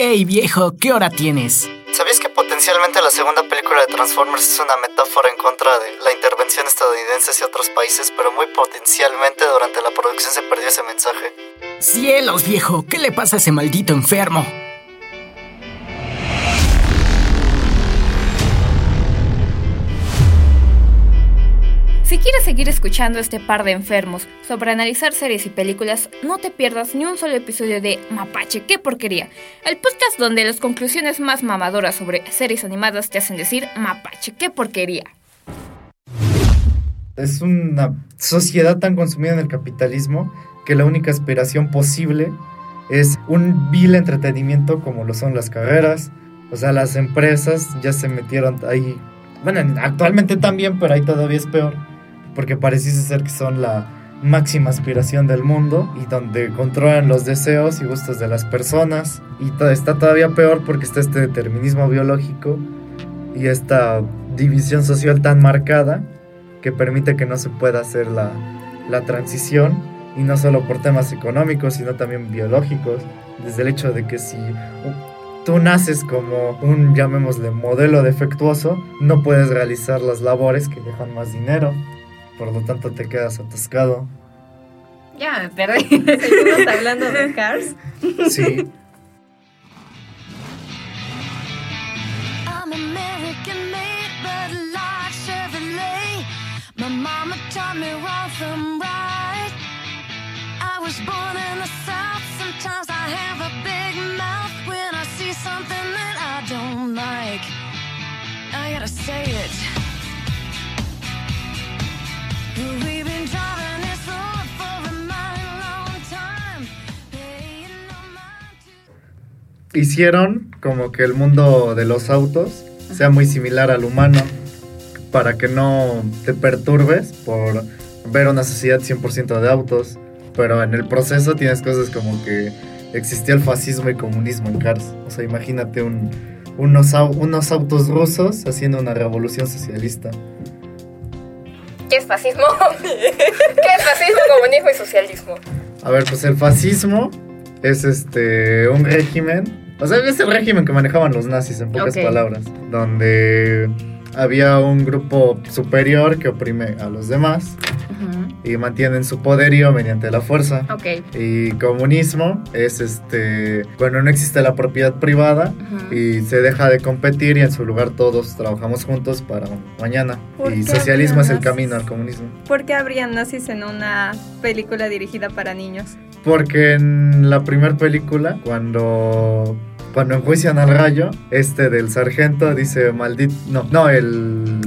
Ey viejo, ¿qué hora tienes? ¿Sabías que potencialmente la segunda película de Transformers es una metáfora en contra de la intervención estadounidense hacia otros países, pero muy potencialmente durante la producción se perdió ese mensaje? Cielos viejo, ¿qué le pasa a ese maldito enfermo? Si quieres seguir escuchando este par de enfermos sobre analizar series y películas, no te pierdas ni un solo episodio de Mapache, qué porquería, el podcast donde las conclusiones más mamadoras sobre series animadas te hacen decir Mapache, qué porquería. Es una sociedad tan consumida en el capitalismo que la única aspiración posible es un vil entretenimiento como lo son las carreras. O sea, las empresas ya se metieron ahí. Bueno, actualmente también, pero ahí todavía es peor porque pareciese ser que son la máxima aspiración del mundo y donde controlan los deseos y gustos de las personas. Y está todavía peor porque está este determinismo biológico y esta división social tan marcada que permite que no se pueda hacer la, la transición y no solo por temas económicos sino también biológicos desde el hecho de que si tú naces como un llamémosle modelo defectuoso no puedes realizar las labores que dejan más dinero por lo tanto te quedas atascado. Ya me perdí. Seguimos hablando de Cars. Sí. My mama taught me wrong from right. I was born in hicieron como que el mundo de los autos sea muy similar al humano para que no te perturbes por ver una sociedad 100% de autos, pero en el proceso tienes cosas como que existía el fascismo y comunismo en Cars. O sea, imagínate unos, unos autos rusos haciendo una revolución socialista. ¿Qué es fascismo? ¿Qué es fascismo, comunismo y socialismo? A ver, pues el fascismo es este un régimen, o sea, es el régimen que manejaban los nazis en pocas palabras, donde había un grupo superior que oprime a los demás y mantienen su poderío mediante la fuerza. Y comunismo es este cuando no existe la propiedad privada y se deja de competir y en su lugar todos trabajamos juntos para mañana. Y socialismo es el camino al comunismo. ¿Por qué habrían nazis en una película dirigida para niños? Porque en la primera película, cuando cuando enjuician al rayo, este del sargento dice maldito. No, no, el.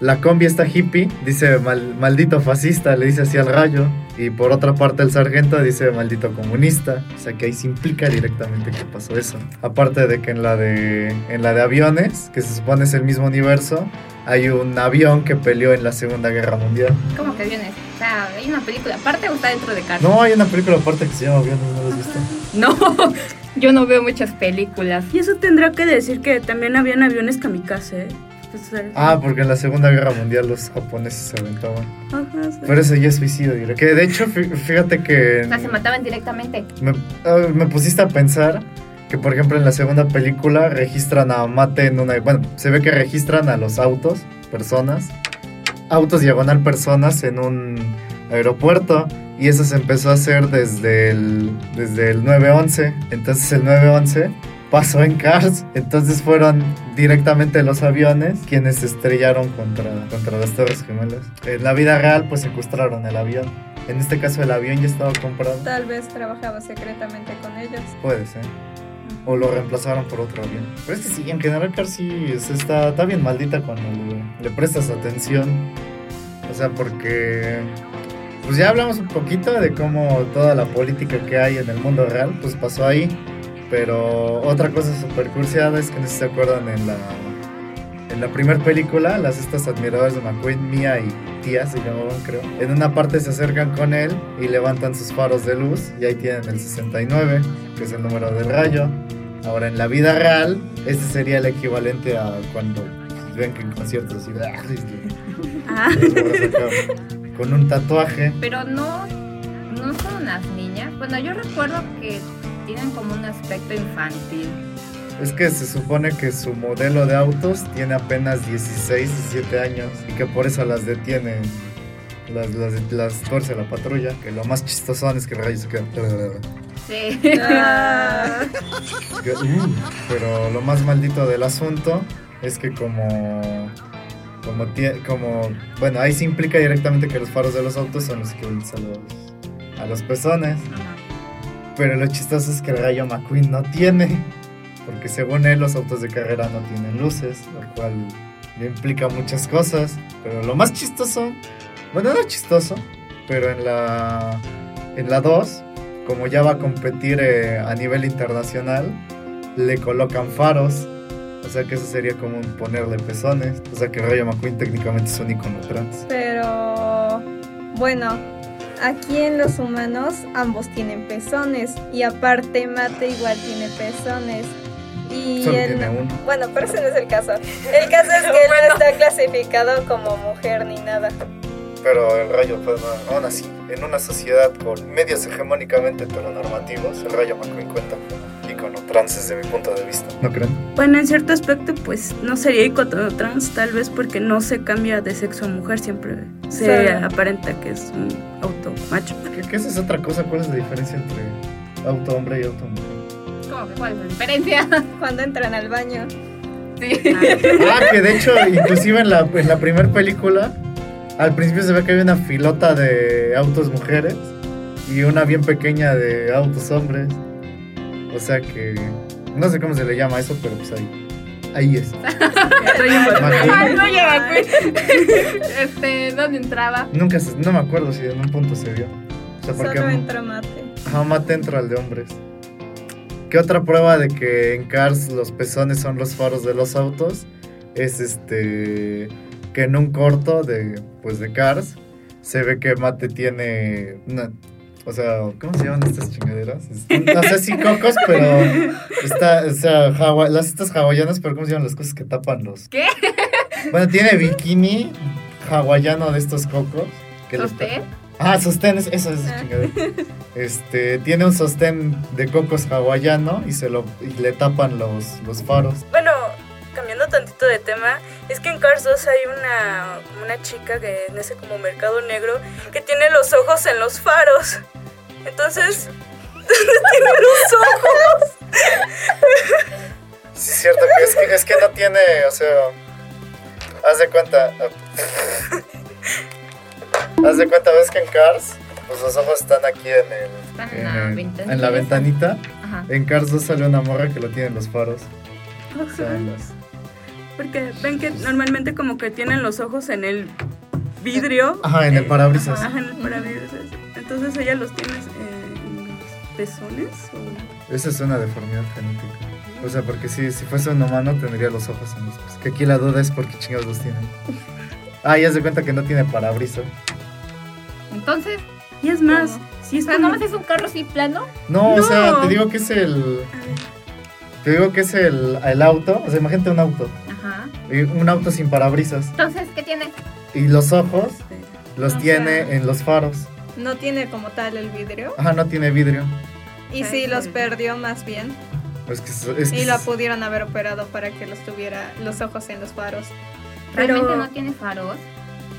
La combi está hippie, dice maldito fascista, le dice así al rayo. Y por otra parte el sargento dice maldito comunista. O sea que ahí se implica directamente que pasó eso. Aparte de que en la de, en la de aviones, que se supone es el mismo universo, hay un avión que peleó en la Segunda Guerra Mundial. ¿Cómo que aviones? O sea, ¿hay una película aparte o está dentro de Cars? No, hay una película aparte que se llama Aviones, ¿no lo has visto? No, yo no veo muchas películas. Y eso tendrá que decir que también habían aviones kamikaze, ¿eh? Ah, porque en la Segunda Guerra Mundial los japoneses se aventaban. Ajá, Pero eso ya es suicidio, diré. Que de hecho, fíjate que... O sea, se mataban directamente. Me, ah, me pusiste a pensar que, por ejemplo, en la segunda película registran a Mate en una... Bueno, se ve que registran a los autos, personas. Autos diagonal personas en un aeropuerto. Y eso se empezó a hacer desde el, desde el 911. Entonces el 911 pasó en Cars. Entonces fueron directamente los aviones quienes se estrellaron contra, contra las Torres Gemelas. En la vida real, pues secuestraron el avión. En este caso, el avión ya estaba comprado. Tal vez trabajaba secretamente con ellos. Puede ser. O lo reemplazaron por otro avión. Pero es que sí, en general Cars sí está, está bien maldita cuando le, le prestas atención. O sea, porque pues ya hablamos un poquito de cómo toda la política que hay en el mundo real, pues pasó ahí. Pero otra cosa súper cursiada es que no sé si se acuerdan en la, en la primera película, las estas admiradoras de McQueen, Mia y Tía se llamaban creo, en una parte se acercan con él y levantan sus faros de luz y ahí tienen el 69, que es el número del rayo. Ahora en la vida real, este sería el equivalente a cuando ven que en conciertos así, ah. con un tatuaje. Pero no, no son unas niñas. Bueno, yo recuerdo que tienen como un aspecto infantil. Es que se supone que su modelo de autos tiene apenas 16, 17 años y que por eso las detienen. Las, las, las tuerce la patrulla. Que lo más chistosón es que el rayo se queda. Sí. Que, uh, pero lo más maldito del asunto es que como como como bueno ahí se implica directamente que los faros de los autos son los equivalentes a los a los pezones pero lo chistoso es que el rayo McQueen no tiene porque según él los autos de carrera no tienen luces lo cual le implica muchas cosas. Pero lo más chistoso bueno no chistoso pero en la en la 2 como ya va a competir eh, a nivel internacional le colocan faros. O sea que eso sería como un ponerle pezones. O sea que Rayo McQueen técnicamente es un icono trans. pero bueno, aquí en los humanos ambos tienen pezones y aparte Mate igual tiene pezones. Y Solo él- tiene uno. Bueno, pero ese no es el caso. El caso es que él no está clasificado como mujer ni nada. Pero el Rayo, pues no, aún así, en una sociedad con medios hegemónicamente heteronormativos, el Rayo McQueen cuenta como icono trans desde mi punto de vista. ¿No creen? Bueno, en cierto aspecto, pues no sería icono trans, tal vez porque no se cambia de sexo a mujer, siempre se aparenta que es un auto macho. ¿Qué, qué esa es otra cosa? ¿Cuál es la diferencia entre auto hombre y auto mujer? ¿Cómo que cuál es la diferencia? Cuando entran al baño. Sí. Ah, que de hecho, inclusive en la, en la primera película, al principio se ve que hay una filota de autos mujeres y una bien pequeña de autos hombres. O sea que no sé cómo se le llama eso, pero pues ahí, ahí es. Ay, no lleva. Este, ¿dónde entraba? Nunca, se- no me acuerdo si en un punto se vio. O sea, porque Solo entra Mate. jamás entra al de hombres. ¿Qué otra prueba de que en Cars los pezones son los faros de los autos? Es este que en un corto de pues de Cars se ve que Mate tiene una o sea, ¿cómo se llaman estas chingaderas? No sé si cocos, pero está, o sea, hawa- las estas hawaianas, pero ¿cómo se llaman las cosas que tapan los? ¿Qué? Bueno, tiene bikini hawaiano de estos cocos. que ¿Sostén? Ah, sostén, es- eso es Ah. chingadera. Este, tiene un sostén de cocos hawaiano y se lo y le tapan los, los faros. Bueno, de tema, es que en Cars 2 hay una, una chica que en ese como mercado negro que tiene los ojos en los faros. Entonces, tiene los ojos. Sí, es cierto que es, que es que no tiene, o sea, haz de cuenta. haz de cuenta, ves que en Cars, pues los ojos están aquí en el en en, la en ventanita. Ajá. En Cars 2 sale una morra que lo tiene en los faros. O sea, en Porque ven que normalmente como que tienen los ojos en el vidrio. Ajá, en el parabrisas. Ajá, en el parabrisas. Entonces ella los tiene en los pezones. o- Esa es una deformidad genética. O sea, porque si, si fuese un humano tendría los ojos en los pies. Que aquí la duda es por qué chingados los tienen. Ah, ya se cuenta que no tiene parabrisas. Entonces, Y es más, ¿Cómo? si es o sea, como... nomás es un carro así plano. No, o No. sea, te digo que es el. Te digo que es el, el auto. O sea, imagínate un auto. Un auto sin parabrisas. Entonces, ¿qué tiene? Y los ojos los O tiene sea- en los faros. No tiene como tal el vidrio. Ajá, no tiene vidrio. Y sí, los perdió más bien. Es que, es- que Y la es- pudieron haber operado para que los tuviera los ojos en los faros. Pero- Realmente no tiene faros.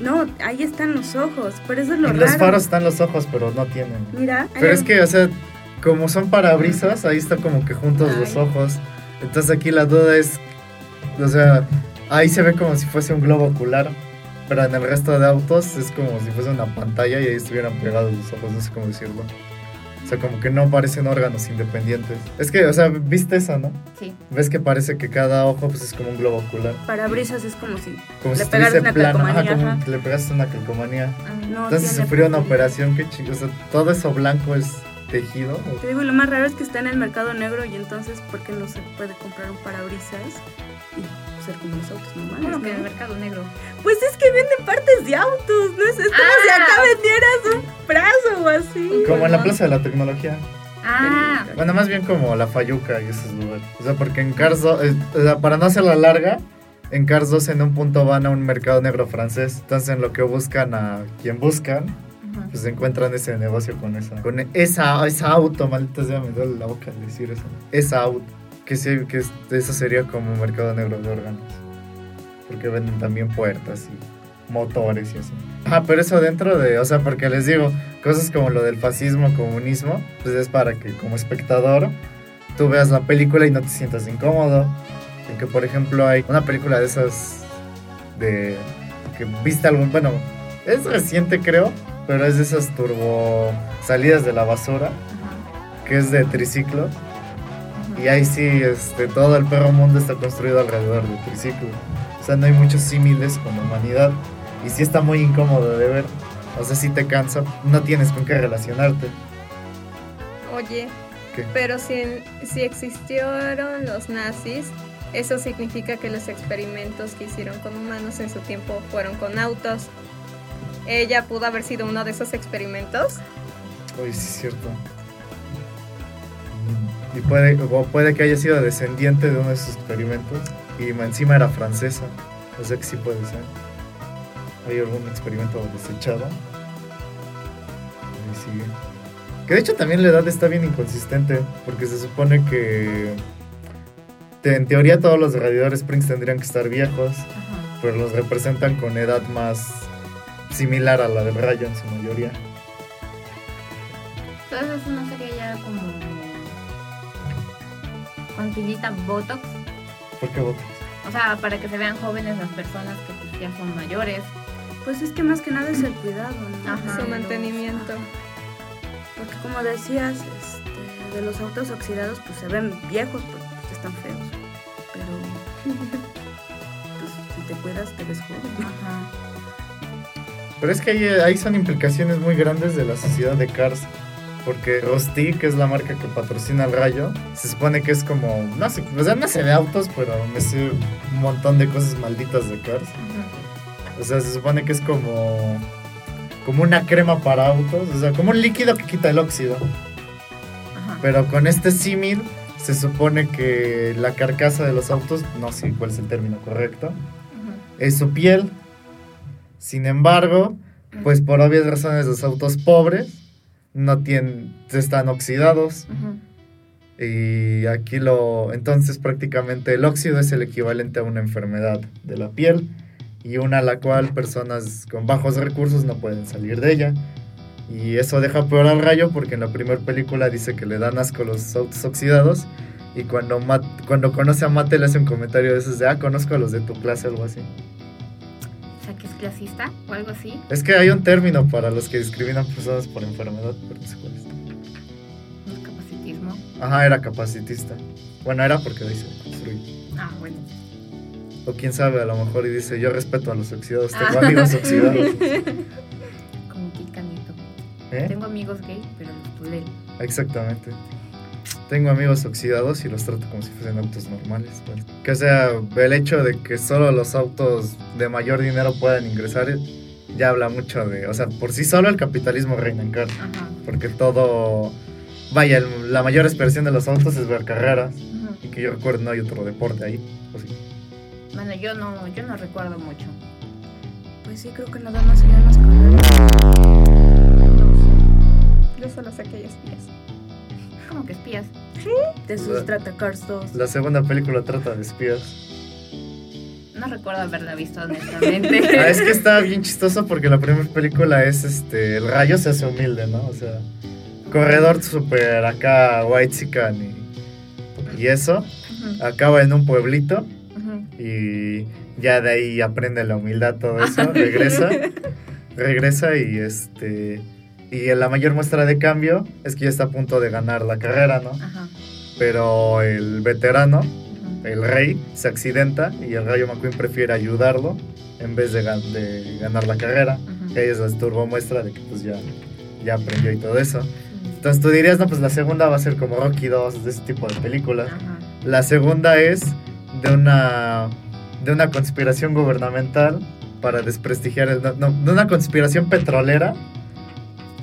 No, ahí están los ojos, por eso es lo en raro. los faros están los ojos, pero no tienen. Mira. Pero es que, o sea, como son parabrisas, ahí está como que juntos los ojos. Entonces aquí la duda es, o sea, ahí se ve como si fuese un globo ocular, pero en el resto de autos es como si fuese una pantalla y ahí estuvieran pegados los ojos, no sé cómo decirlo. O sea, como que no parecen órganos independientes. Es que, o sea, ¿viste eso, no? Sí. Ves que parece que cada ojo pues es como un globo ocular. Parabrisas es como si Como Le si estuviese una plano, ajá, calcomanía, como ajá. que le pegaste una calcomanía. No Entonces sufrió una operación, que chido. O sea, todo eso blanco es tejido. ¿o? Te digo, lo más raro es que está en el mercado negro y entonces, ¿por qué no se puede comprar un parabrisas y ser como los autos normales? ¿Cómo que en el mercado negro? Pues es que venden partes de autos, ¿no? Es, es como si Ah. acá vendieras un brazo o así. Como en la Plaza de la Tecnología. Ah, Bueno, más bien como la Fayuca y esos lugares. O sea, porque en Cars 2, eh, o sea, para no hacerla larga, en Cars 2 en un punto van a un mercado negro francés. Entonces en lo que buscan a quien buscan, pues encuentran ese negocio con esa, con esa, esa auto, maldita sea, me duele la boca al decir eso. Esa auto, que sí, que es- eso sería como un mercado negro de órganos. Porque venden también puertas y motores y así. Ajá, pero eso dentro de, o sea, porque les digo, cosas como lo del fascismo, comunismo, pues es para que como espectador tú veas la película y no te sientas incómodo. En que, por ejemplo, hay una película de esas de que viste algún, bueno, es reciente creo, pero es de esas turbo salidas de la basura, que es de triciclo. Y ahí sí, este, todo el perro mundo está construido alrededor de triciclo. O sea, no hay muchos símiles con la humanidad. Y sí está muy incómodo de ver. O sea, sí te cansa, no tienes con qué relacionarte. Oye, ¿Qué? pero si, si existieron los nazis, eso significa que los experimentos que hicieron con humanos en su tiempo fueron con autos. Ella pudo haber sido uno de esos experimentos. Uy, sí es cierto. Y puede, o puede que haya sido descendiente de uno de esos experimentos. Y encima era francesa. O sea que sí puede ser. Hay algún experimento desechado. Ahí sigue. Que de hecho también la edad está bien inconsistente. Porque se supone que. en teoría todos los radiadores Springs tendrían que estar viejos. Ajá. Pero los representan con edad más similar a la del rayo en su mayoría. Entonces eso no sería ya como con pillita Botox. ¿Por qué votas? O sea, para que se vean jóvenes las personas que pues, ya son mayores. Pues es que más que nada es el cuidado, ¿no? Ajá. su los- mantenimiento. ajá. Porque como decías, este, de los autos oxidados pues se ven viejos porque pues, están feos. Pero pues si te cuidas te ves joven. Ajá. Pero es que ahí, ahí son implicaciones muy grandes de la sociedad de Cars. Porque Rosti, que es la marca que patrocina el rayo, se supone que es como. No sé, o sea, no sé de autos, pero me sé un montón de cosas malditas de Cars. O sea, se supone que es como. Como una crema para autos, o sea, como un líquido que quita el óxido. Ajá. Pero con este símil, se supone que la carcasa de los autos, no sé cuál es el término correcto, Ajá. es su piel. Sin embargo, pues por obvias razones los autos pobres no tienen, están oxidados y aquí lo, entonces prácticamente el óxido es el equivalente a una enfermedad de la piel y una a la cual personas con bajos recursos no pueden salir de ella. Y eso deja peor al rayo porque en la primera película dice que le dan asco los autos oxidados y cuando, cuando conoce a Mate le hace un comentario de esos de, ah, conozco a los de tu clase, algo así. O sea, que es clasista o algo así. Es que hay un término para los que discriminan personas por enfermedad, pero no sé cuál es. Capacitismo. Ajá, era capacitista. Bueno, era porque lo hice construir. Ah, bueno. O quién sabe, a lo mejor y dice, yo respeto a los oxidados, tengo Ah. amigos oxidados. Como picanito. ¿Eh? Tengo amigos gay, pero los pudel. Exactamente. Tengo amigos oxidados y los trato como si fuesen autos normales. pues. Que o sea, el hecho de que solo los autos de mayor dinero puedan ingresar ya habla mucho de... O sea, por sí solo el capitalismo reina en carne. Porque todo... Vaya, el- la mayor expresión de los autos es ver carreras. Ajá. Y que yo recuerdo no hay otro deporte ahí. ¿o sí? Bueno, yo no, yo no recuerdo mucho. Pues sí, creo que nada más serían las carreras. Yo solo sé que hay espías. Como que espías. De se trata Cars 2. La segunda película trata de espías. No recuerdo haberla visto honestamente. Ah, es que está bien chistoso porque la primera película es este. El rayo se hace humilde, ¿no? O sea, corredor súper acá, white chican y, y eso. Acaba en un pueblito y ya de ahí aprende la humildad, todo eso. Regresa. regresa y este. Y la mayor muestra de cambio es que ya está a punto de ganar la carrera, ¿no? Ajá. Pero el veterano ujú. el rey se accidenta y el Rayo McQueen prefiere ayudarlo en vez de, de ganar la carrera. Ujú. Que ahí es la turbo muestra de que pues ya, ya aprendió y todo eso. Entonces tú dirías, no, pues la segunda va a ser como Rocky 2, de ese tipo de películas. Ajá. La segunda es de una, de una conspiración gubernamental para desprestigiar el... No, de una conspiración petrolera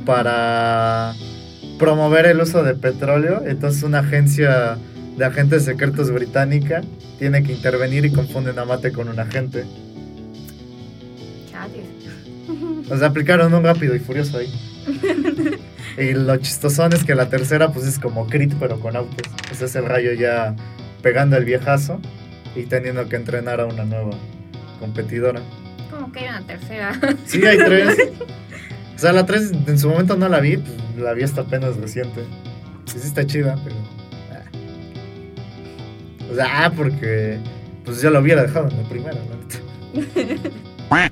para promover el uso de petróleo. Entonces una agencia de agentes secretos británica tiene que intervenir y confunden a Mate con un agente. O sea, aplicaron un rápido y furioso ahí. y lo chistosón es que la tercera, pues es como Crit, pero con autos. Ese es el rayo ya pegando el viejazo y teniendo que entrenar a una nueva competidora. Como que hay una tercera. Sí, hay tres. O sea, la tres en su momento no la vi, pues, la vi hasta apenas reciente. Sí, sí está chida, pero. ah. O sea, ah, porque. Pues yo lo hubiera dejado en la primera, la neta.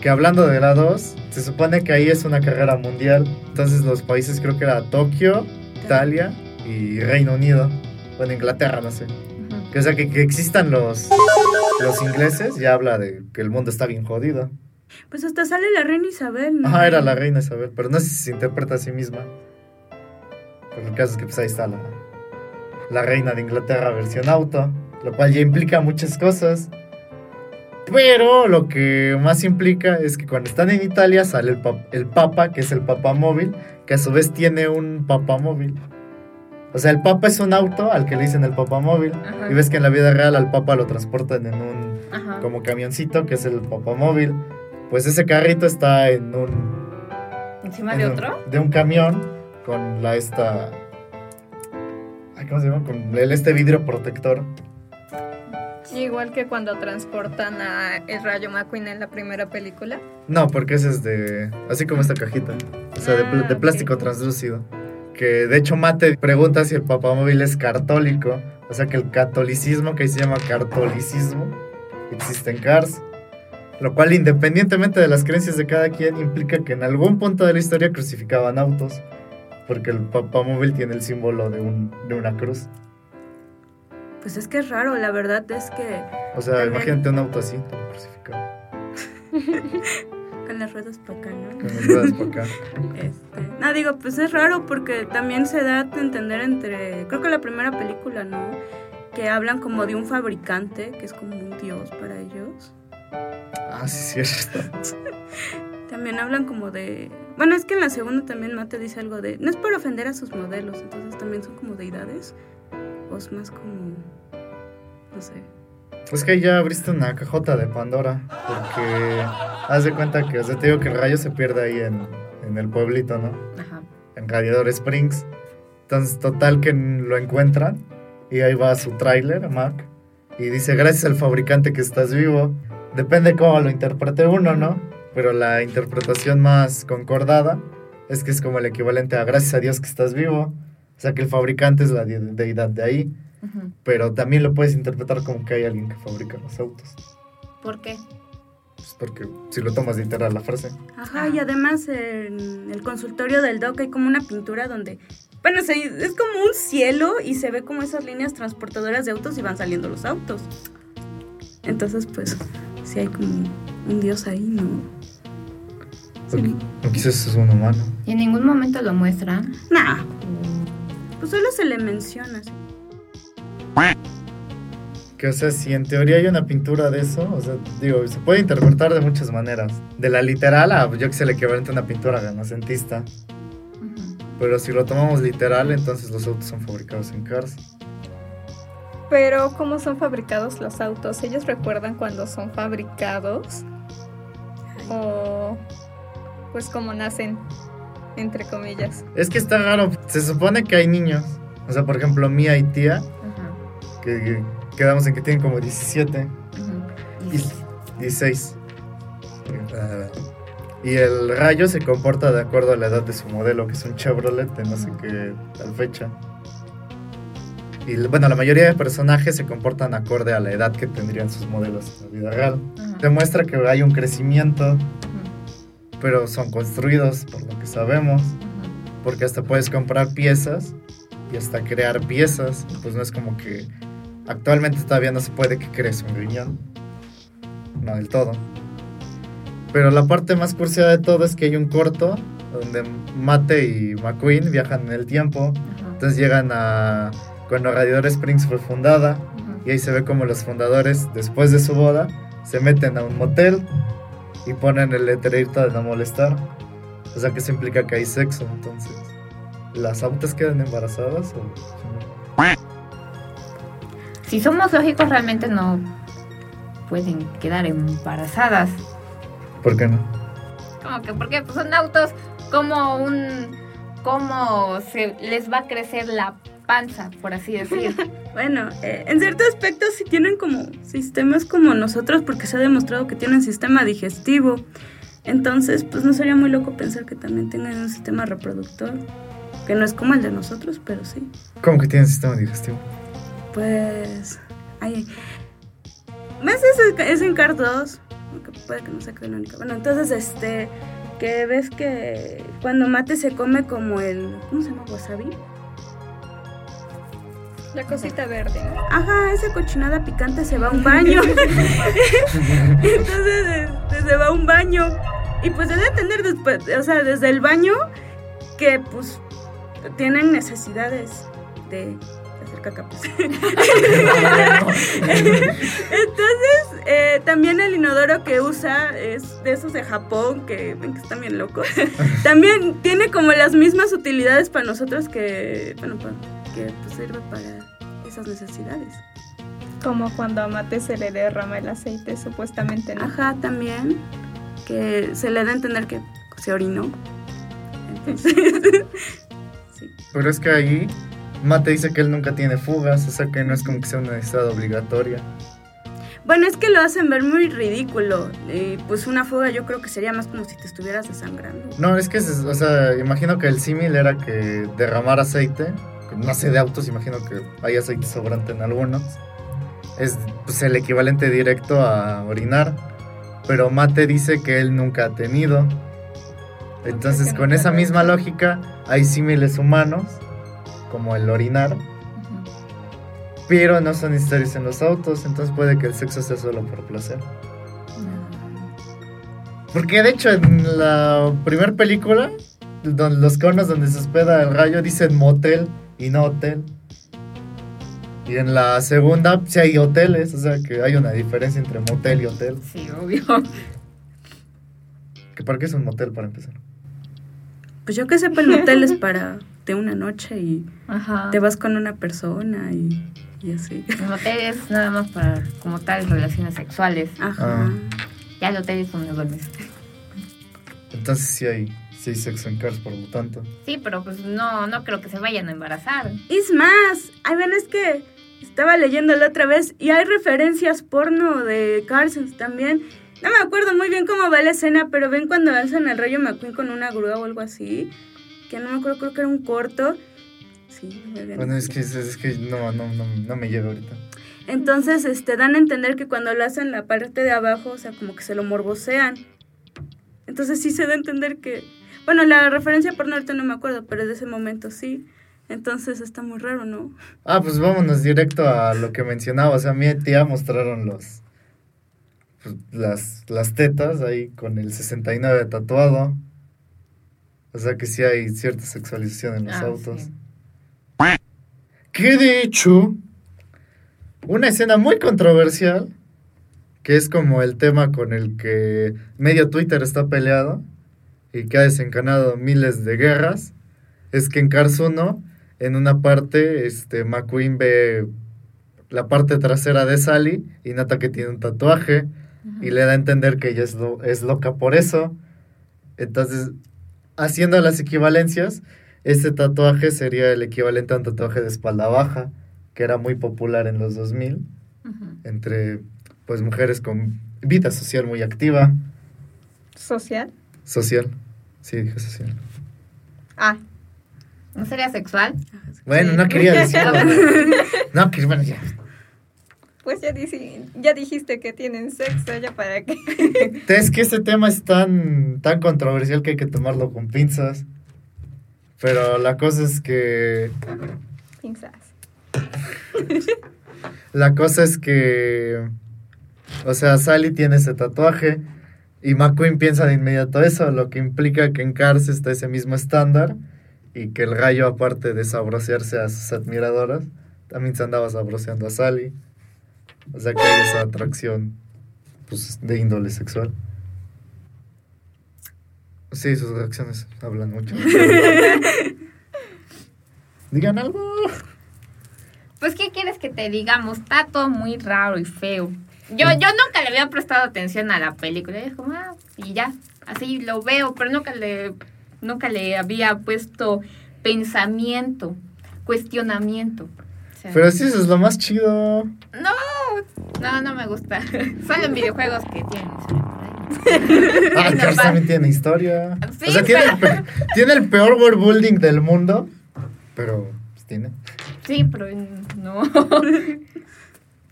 Que hablando de la 2, se supone que ahí es una carrera mundial. Entonces los países creo que era Tokio, Italia y Reino Unido. Bueno, Inglaterra, no sé. Que, o sea, que, que existan los, los ingleses ya habla de que el mundo está bien jodido. Pues hasta sale la reina Isabel, ¿no? Ajá, era la reina Isabel, pero no sé si se interpreta a sí misma. Pero el caso es que pues ahí está la, la reina de Inglaterra versión auto, lo cual ya implica muchas cosas. Pero lo que más implica es que cuando están en Italia sale el, pa- el Papa, que es el Papa móvil, que a su vez tiene un Papa móvil. O sea, el Papa es un auto al que le dicen el Papa móvil. Ajá. Y ves que en la vida real al Papa lo transportan en un Ajá. como camioncito, que es el Papamóvil. Pues ese carrito está en un. ¿Encima en de un- otro? de un camión con la esta. ¿Cómo se llama? Con el, este vidrio protector. Igual que cuando transportan a el Rayo McQueen en la primera película. No, porque ese es de. Así como esta cajita. O sea, de, pl- Ah, de ok. plástico translúcido. Que de hecho Mate pregunta si el papamóvil es católico. O sea que el catolicismo, que ahí se llama cartolicismo, existe en Cars. Lo cual, independientemente de las creencias de cada quien, implica que en algún punto de la historia crucificaban autos. Porque el papamóvil tiene el símbolo de, un, de una cruz. Pues es que es raro, la verdad es que O sea, También- imagínate un auto así, todo crucificado. con las ruedas para acá, ¿no? Con las ruedas por acá. Este, no, digo, pues es raro porque también se da a entender entre, creo que la primera película, ¿no? Que hablan como de un fabricante, que es como un dios para ellos. Ah, sí, cierto. También hablan como de... Bueno, es que en la segunda también Mate dice algo de... No es por ofender a sus modelos, entonces también son como deidades. O es más como... No sé. Es que ya abriste una cajota de Pandora. Porque haz de cuenta que, o sea, te digo que el rayo se pierde ahí en, en el pueblito, ¿no? Ajá. En Radiador Springs. Entonces, total que lo encuentran. Y ahí va su tráiler, Mac. Y dice, gracias al fabricante que estás vivo. Depende cómo lo interprete uno, ¿no? Pero la interpretación más concordada es que es como el equivalente a gracias a Dios que estás vivo. O sea que el fabricante es la de- deidad de ahí. Pero también lo puedes interpretar como que hay alguien que fabrica los autos. ¿Por qué? Pues porque si lo tomas literal la frase. Ajá, y además en el consultorio del doc hay como una pintura donde, bueno, se- es como un cielo y se ve como esas líneas transportadoras de autos y van saliendo los autos. Entonces, pues, sí hay como un dios ahí, ¿no? Sí. O quizás es un humano. Y en ningún momento lo muestran. Nah, pues solo se le menciona. ¿sí? Que o sea, si en teoría hay una pintura de eso, o sea, digo, se puede interpretar de muchas maneras. De la literal a yo que sé, le equivalente a una pintura renacentista. Pero si lo tomamos literal, entonces los autos son fabricados en Cars. Pero, ¿cómo son fabricados los autos? ¿Ellos recuerdan cuando son fabricados? O, pues, cómo nacen, entre comillas. Es que está raro, se supone que hay niños. O sea, por ejemplo, Mía y Tía, Ajá. que, que quedamos en que tienen como 17. Ujú. Y- 16. Ah, Y el rayo se comporta de acuerdo a la edad de su modelo, que es un Chevrolet de no sé qué tal fecha. Y bueno, la mayoría de personajes se comportan acorde a la edad que tendrían sus modelos en la vida real. Demuestra que hay un crecimiento, pero son construidos, por lo que sabemos, porque hasta puedes comprar piezas y hasta crear piezas. Pues no es como que actualmente todavía no se puede que crees un riñón. No del todo. Pero la parte más curiosa de todo es que hay un corto donde Mate y McQueen viajan en el tiempo. Entonces llegan a cuando Radiador Springs fue fundada y ahí se ve como los fundadores, después de su boda, se meten a un motel y ponen el letrerito de no molestar. O sea que eso implica que hay sexo, entonces. ¿Las autas quedan embarazadas o...? Si somos lógicos, realmente no pueden quedar embarazadas. ¿Por qué no? Como que, porque pues, son autos como un... Cómo se les va a crecer la panza, por así decir. Bueno, eh, en cierto aspecto sí tienen como sistemas como nosotros porque se ha demostrado que tienen sistema digestivo. Entonces, pues no sería muy loco pensar que también tengan un sistema reproductor. Que no es como el de nosotros, pero sí. ¿Cómo que tienen sistema digestivo? Pues... Ay, ¿Ves? Es, es en Cars 2. Aunque puede que no sea canónica. Bueno, entonces, este... Que ves que cuando Mate se come como el... ¿Cómo se llama? ¿Wasabi? La cosita verde. ¿no? Ajá, esa cochinada picante se va a un baño. Entonces este, se va a un baño. Y pues debe tener después, o sea, desde el baño que pues tienen necesidades de hacer caca. pues. Entonces, eh, también el inodoro que usa es de esos de Japón, que ven que están bien locos. También tiene como las mismas utilidades para nosotros que, bueno, pa- que pues, sirve para esas necesidades. Como cuando a Mate se le derrama el aceite, supuestamente, ¿no? Ajá, también. Que se le da a entender que se orinó. Entonces, sí. Pero es que ahí Mate dice que él nunca tiene fugas, o sea que no es como que sea una necesidad obligatoria. Bueno, es que lo hacen ver muy ridículo. Y pues una fuga yo creo que sería más como si te estuvieras desangrando. No, es que, o sea, imagino que el símil era que derramar aceite, no sé de autos, imagino que hay aceite sobrante en algunos, es pues, el equivalente directo a orinar, pero Mate dice que él nunca ha tenido. Entonces, con esa misma lógica, hay símiles humanos, como el orinar, pero no son necesarios en los autos, entonces puede que el sexo sea solo por placer. Porque de hecho en la primera película, los conos donde se hospeda el rayo dicen motel y no hotel. Y en la segunda sí hay hoteles, o sea que hay una diferencia entre motel y hotel. Sí, obvio. ¿Que ¿Para qué es un motel para empezar? Pues yo que sepa, el motel es para de una noche y Ajá. te vas con una persona y, y así. El hotel es nada más para, como tal, relaciones sexuales. Ajá. Ah. Ya el hotel es donde duermes. Entonces sí hay, sí sexo en Cars, por lo tanto. Sí, pero pues no, no creo que se vayan a embarazar. Es más, ay, ven, es que estaba leyendo la otra vez y hay referencias porno de Carson también. No me acuerdo muy bien cómo va la escena, pero ven cuando alzan al rayo McQueen con una grúa o algo así. Que no me acuerdo, creo que era un corto. Sí. Bueno, es que, es, es que no, no, no, no me llega ahorita. Entonces, este, dan a entender que cuando lo hacen la parte de abajo, o sea, como que se lo morbosean. Entonces sí se da a entender que... Bueno, la referencia porno ahorita no me acuerdo, pero de ese momento sí. Entonces está muy raro, ¿no? Ah, pues vámonos directo a lo que mencionaba. O sea, a mi tía mostraron los pues, las, las tetas ahí con el 69 tatuado. O sea que sí hay cierta sexualización en los Ah, autos. sí. Que de hecho, una escena muy controversial, que es como el tema con el que medio Twitter está peleado y que ha desencadenado miles de guerras, es que en Cars 1, en una parte, este, McQueen ve la parte trasera de Sally y nota que tiene un tatuaje y le da a entender que ella es, lo- es loca por eso. Entonces, haciendo las equivalencias, este tatuaje sería el equivalente a un tatuaje de espalda baja, que era muy popular en los 2000, Ujú. entre pues mujeres con vida social muy activa, Social. Social, sí, dije social. Ah, ¿No sería sexual? Bueno, no quería decirlo. No, que bueno, ya. pues ya, dici- ya dijiste que tienen sexo, ya para qué. Es que este tema es tan, tan controversial que hay que tomarlo con pinzas. Pero la cosa es que Pinzas. La cosa es que, o sea, Sally tiene ese tatuaje y McQueen piensa de inmediato eso, lo que implica que en Cars está ese mismo estándar y que el gallo, aparte de sabrosearse a sus admiradoras, también se andaba sabroseando a Sally. O sea que hay esa atracción pues, de índole sexual. Sí, sus reacciones hablan mucho. Digan algo. Pues, ¿qué quieres que te digamos? Está todo muy raro y feo. Yo, yo nunca le había prestado atención a la película. Y es como, ah, y ya. Así lo veo, pero nunca le, nunca le había puesto pensamiento, cuestionamiento. O sea, Pero sí, eso es lo más chido. No, no, no me gusta. Solo en videojuegos que tienen. Ah, Cars también tiene historia. Sí, o sea, tiene, el pero- pe- tiene el peor world building del mundo. Pero, pues tiene. Sí, pero no.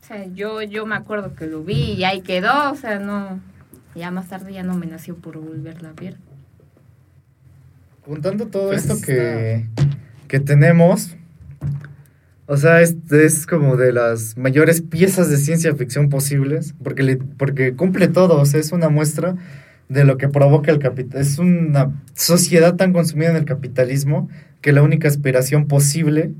O sea, yo, yo me acuerdo que lo vi y ahí quedó. O sea, no. Ya más tarde ya no me nació por volverla a ver. Juntando todo Pues esto que, que tenemos, o sea, es, es como de las mayores piezas de ciencia ficción posibles, porque, le- porque cumple todo, o sea, es una muestra de lo que provoca el capital. Es una sociedad tan consumida en el capitalismo que la única aspiración posible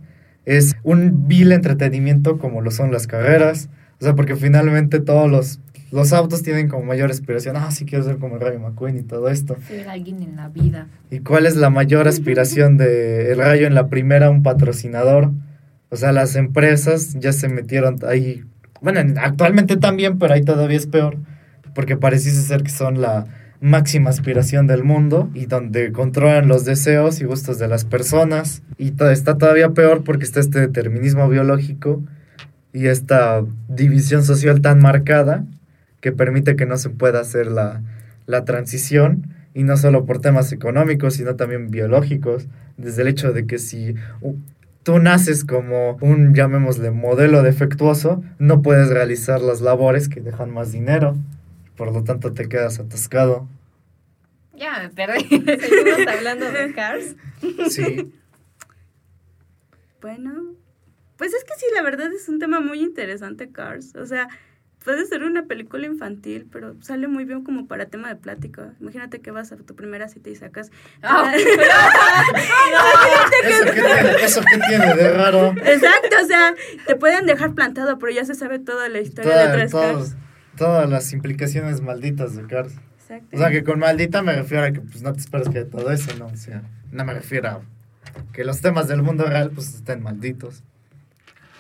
es un vil entretenimiento como lo son las carreras, o sea, porque finalmente todos los, los autos tienen como mayor aspiración, ah, sí quiero ser como el Rayo McQueen y todo esto. Ser alguien en la vida. ¿Y cuál es la mayor aspiración de El Rayo en la primera? Un patrocinador. O sea, las empresas ya se metieron ahí. Bueno, en- actualmente también, pero ahí todavía es peor. Porque pareciese ser que son la máxima aspiración del mundo y donde controlan los deseos y gustos de las personas. Y está todavía peor porque está este determinismo biológico y esta división social tan marcada que permite que no se pueda hacer la, la transición y no solo por temas económicos, sino también biológicos, desde el hecho de que si tú naces como un, llamémosle, modelo defectuoso, no puedes realizar las labores que dejan más dinero, por lo tanto te quedas atascado. Ya me perdí. Seguimos hablando de Cars. Sí, Bueno, pues es que sí, la verdad es un tema muy interesante, Cars. O sea, puede ser una película infantil, pero sale muy bien como para tema de plática. Imagínate que vas a tu primera cita y sacas... Ah. ¿Eso qué, tiene, ¿eso qué tiene de raro? Exacto, o sea, te pueden dejar plantado, pero ya se sabe toda la historia Toda- de todos- Cars. Todas las implicaciones malditas de Cars. Exacto. O sea, que con maldita me refiero a que pues no te esperes que todo eso, ¿no? O sea, no me refiero a que los temas del mundo real pues estén malditos.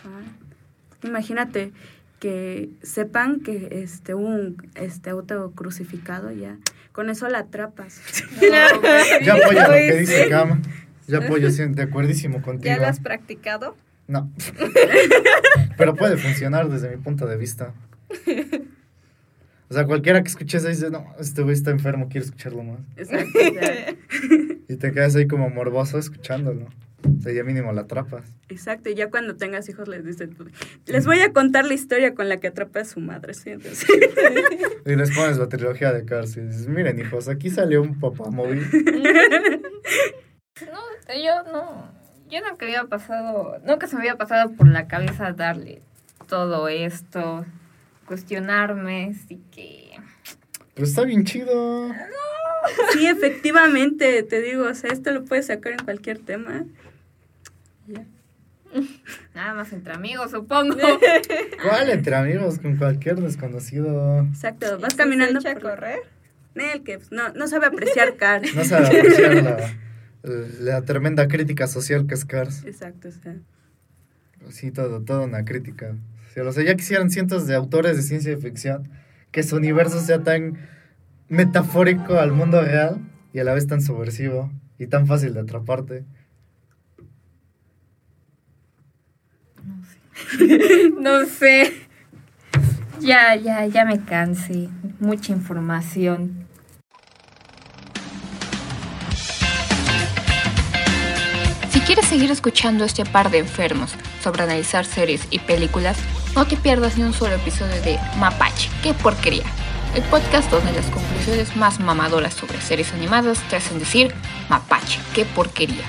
Ah, Imagínate que sepan que este un este auto crucificado ya con eso la atrapas. Yo apoyo lo que dice. Gama. Yo apoyo, sí, de acuerdísimo contigo. ¿Ya lo has practicado? No. Pero puede funcionar desde mi punto de vista. O sea, cualquiera que escuche eso dice, no, este güey está enfermo, quiero escucharlo más. Exacto. Y te quedas ahí como morboso escuchándolo. O sea, ya mínimo la atrapas. exacto, y ya cuando tengas hijos les dices, pues, les voy a contar la historia con la que atrapa a su madre, ¿sí? Entonces, Y les pones la trilogía de Cars y dices, miren hijos, aquí salió un papá móvil. No, yo no. Yo nunca había pasado. Nunca se me había pasado por la cabeza darle todo esto, cuestionarme, así que. Pero está bien chido. sí, efectivamente, te digo, o sea, esto lo puedes sacar en cualquier tema. Ya. Nada más entre amigos, supongo. ¿Cuál entre amigos con cualquier desconocido? Exacto, vas ¿Y si caminando se echa a por- correr? Nel, que pues, no, no sabe apreciar Cars. No sabe apreciar la, la tremenda crítica social que es Cars. Exacto, o sea. Sí, todo, toda una crítica. O sea, ya quisieran cientos de autores de ciencia ficción que su universo sea tan metafórico al mundo real y a la vez tan subversivo y tan fácil de atraparte. No sé. Ya, ya, ya me cansé. Mucha información. Si quieres seguir escuchando este par de enfermos sobre analizar series y películas, no te pierdas ni un solo episodio de Mapache, qué porquería. El podcast donde las conclusiones más mamadoras sobre series animadas te hacen decir Mapache, qué porquería.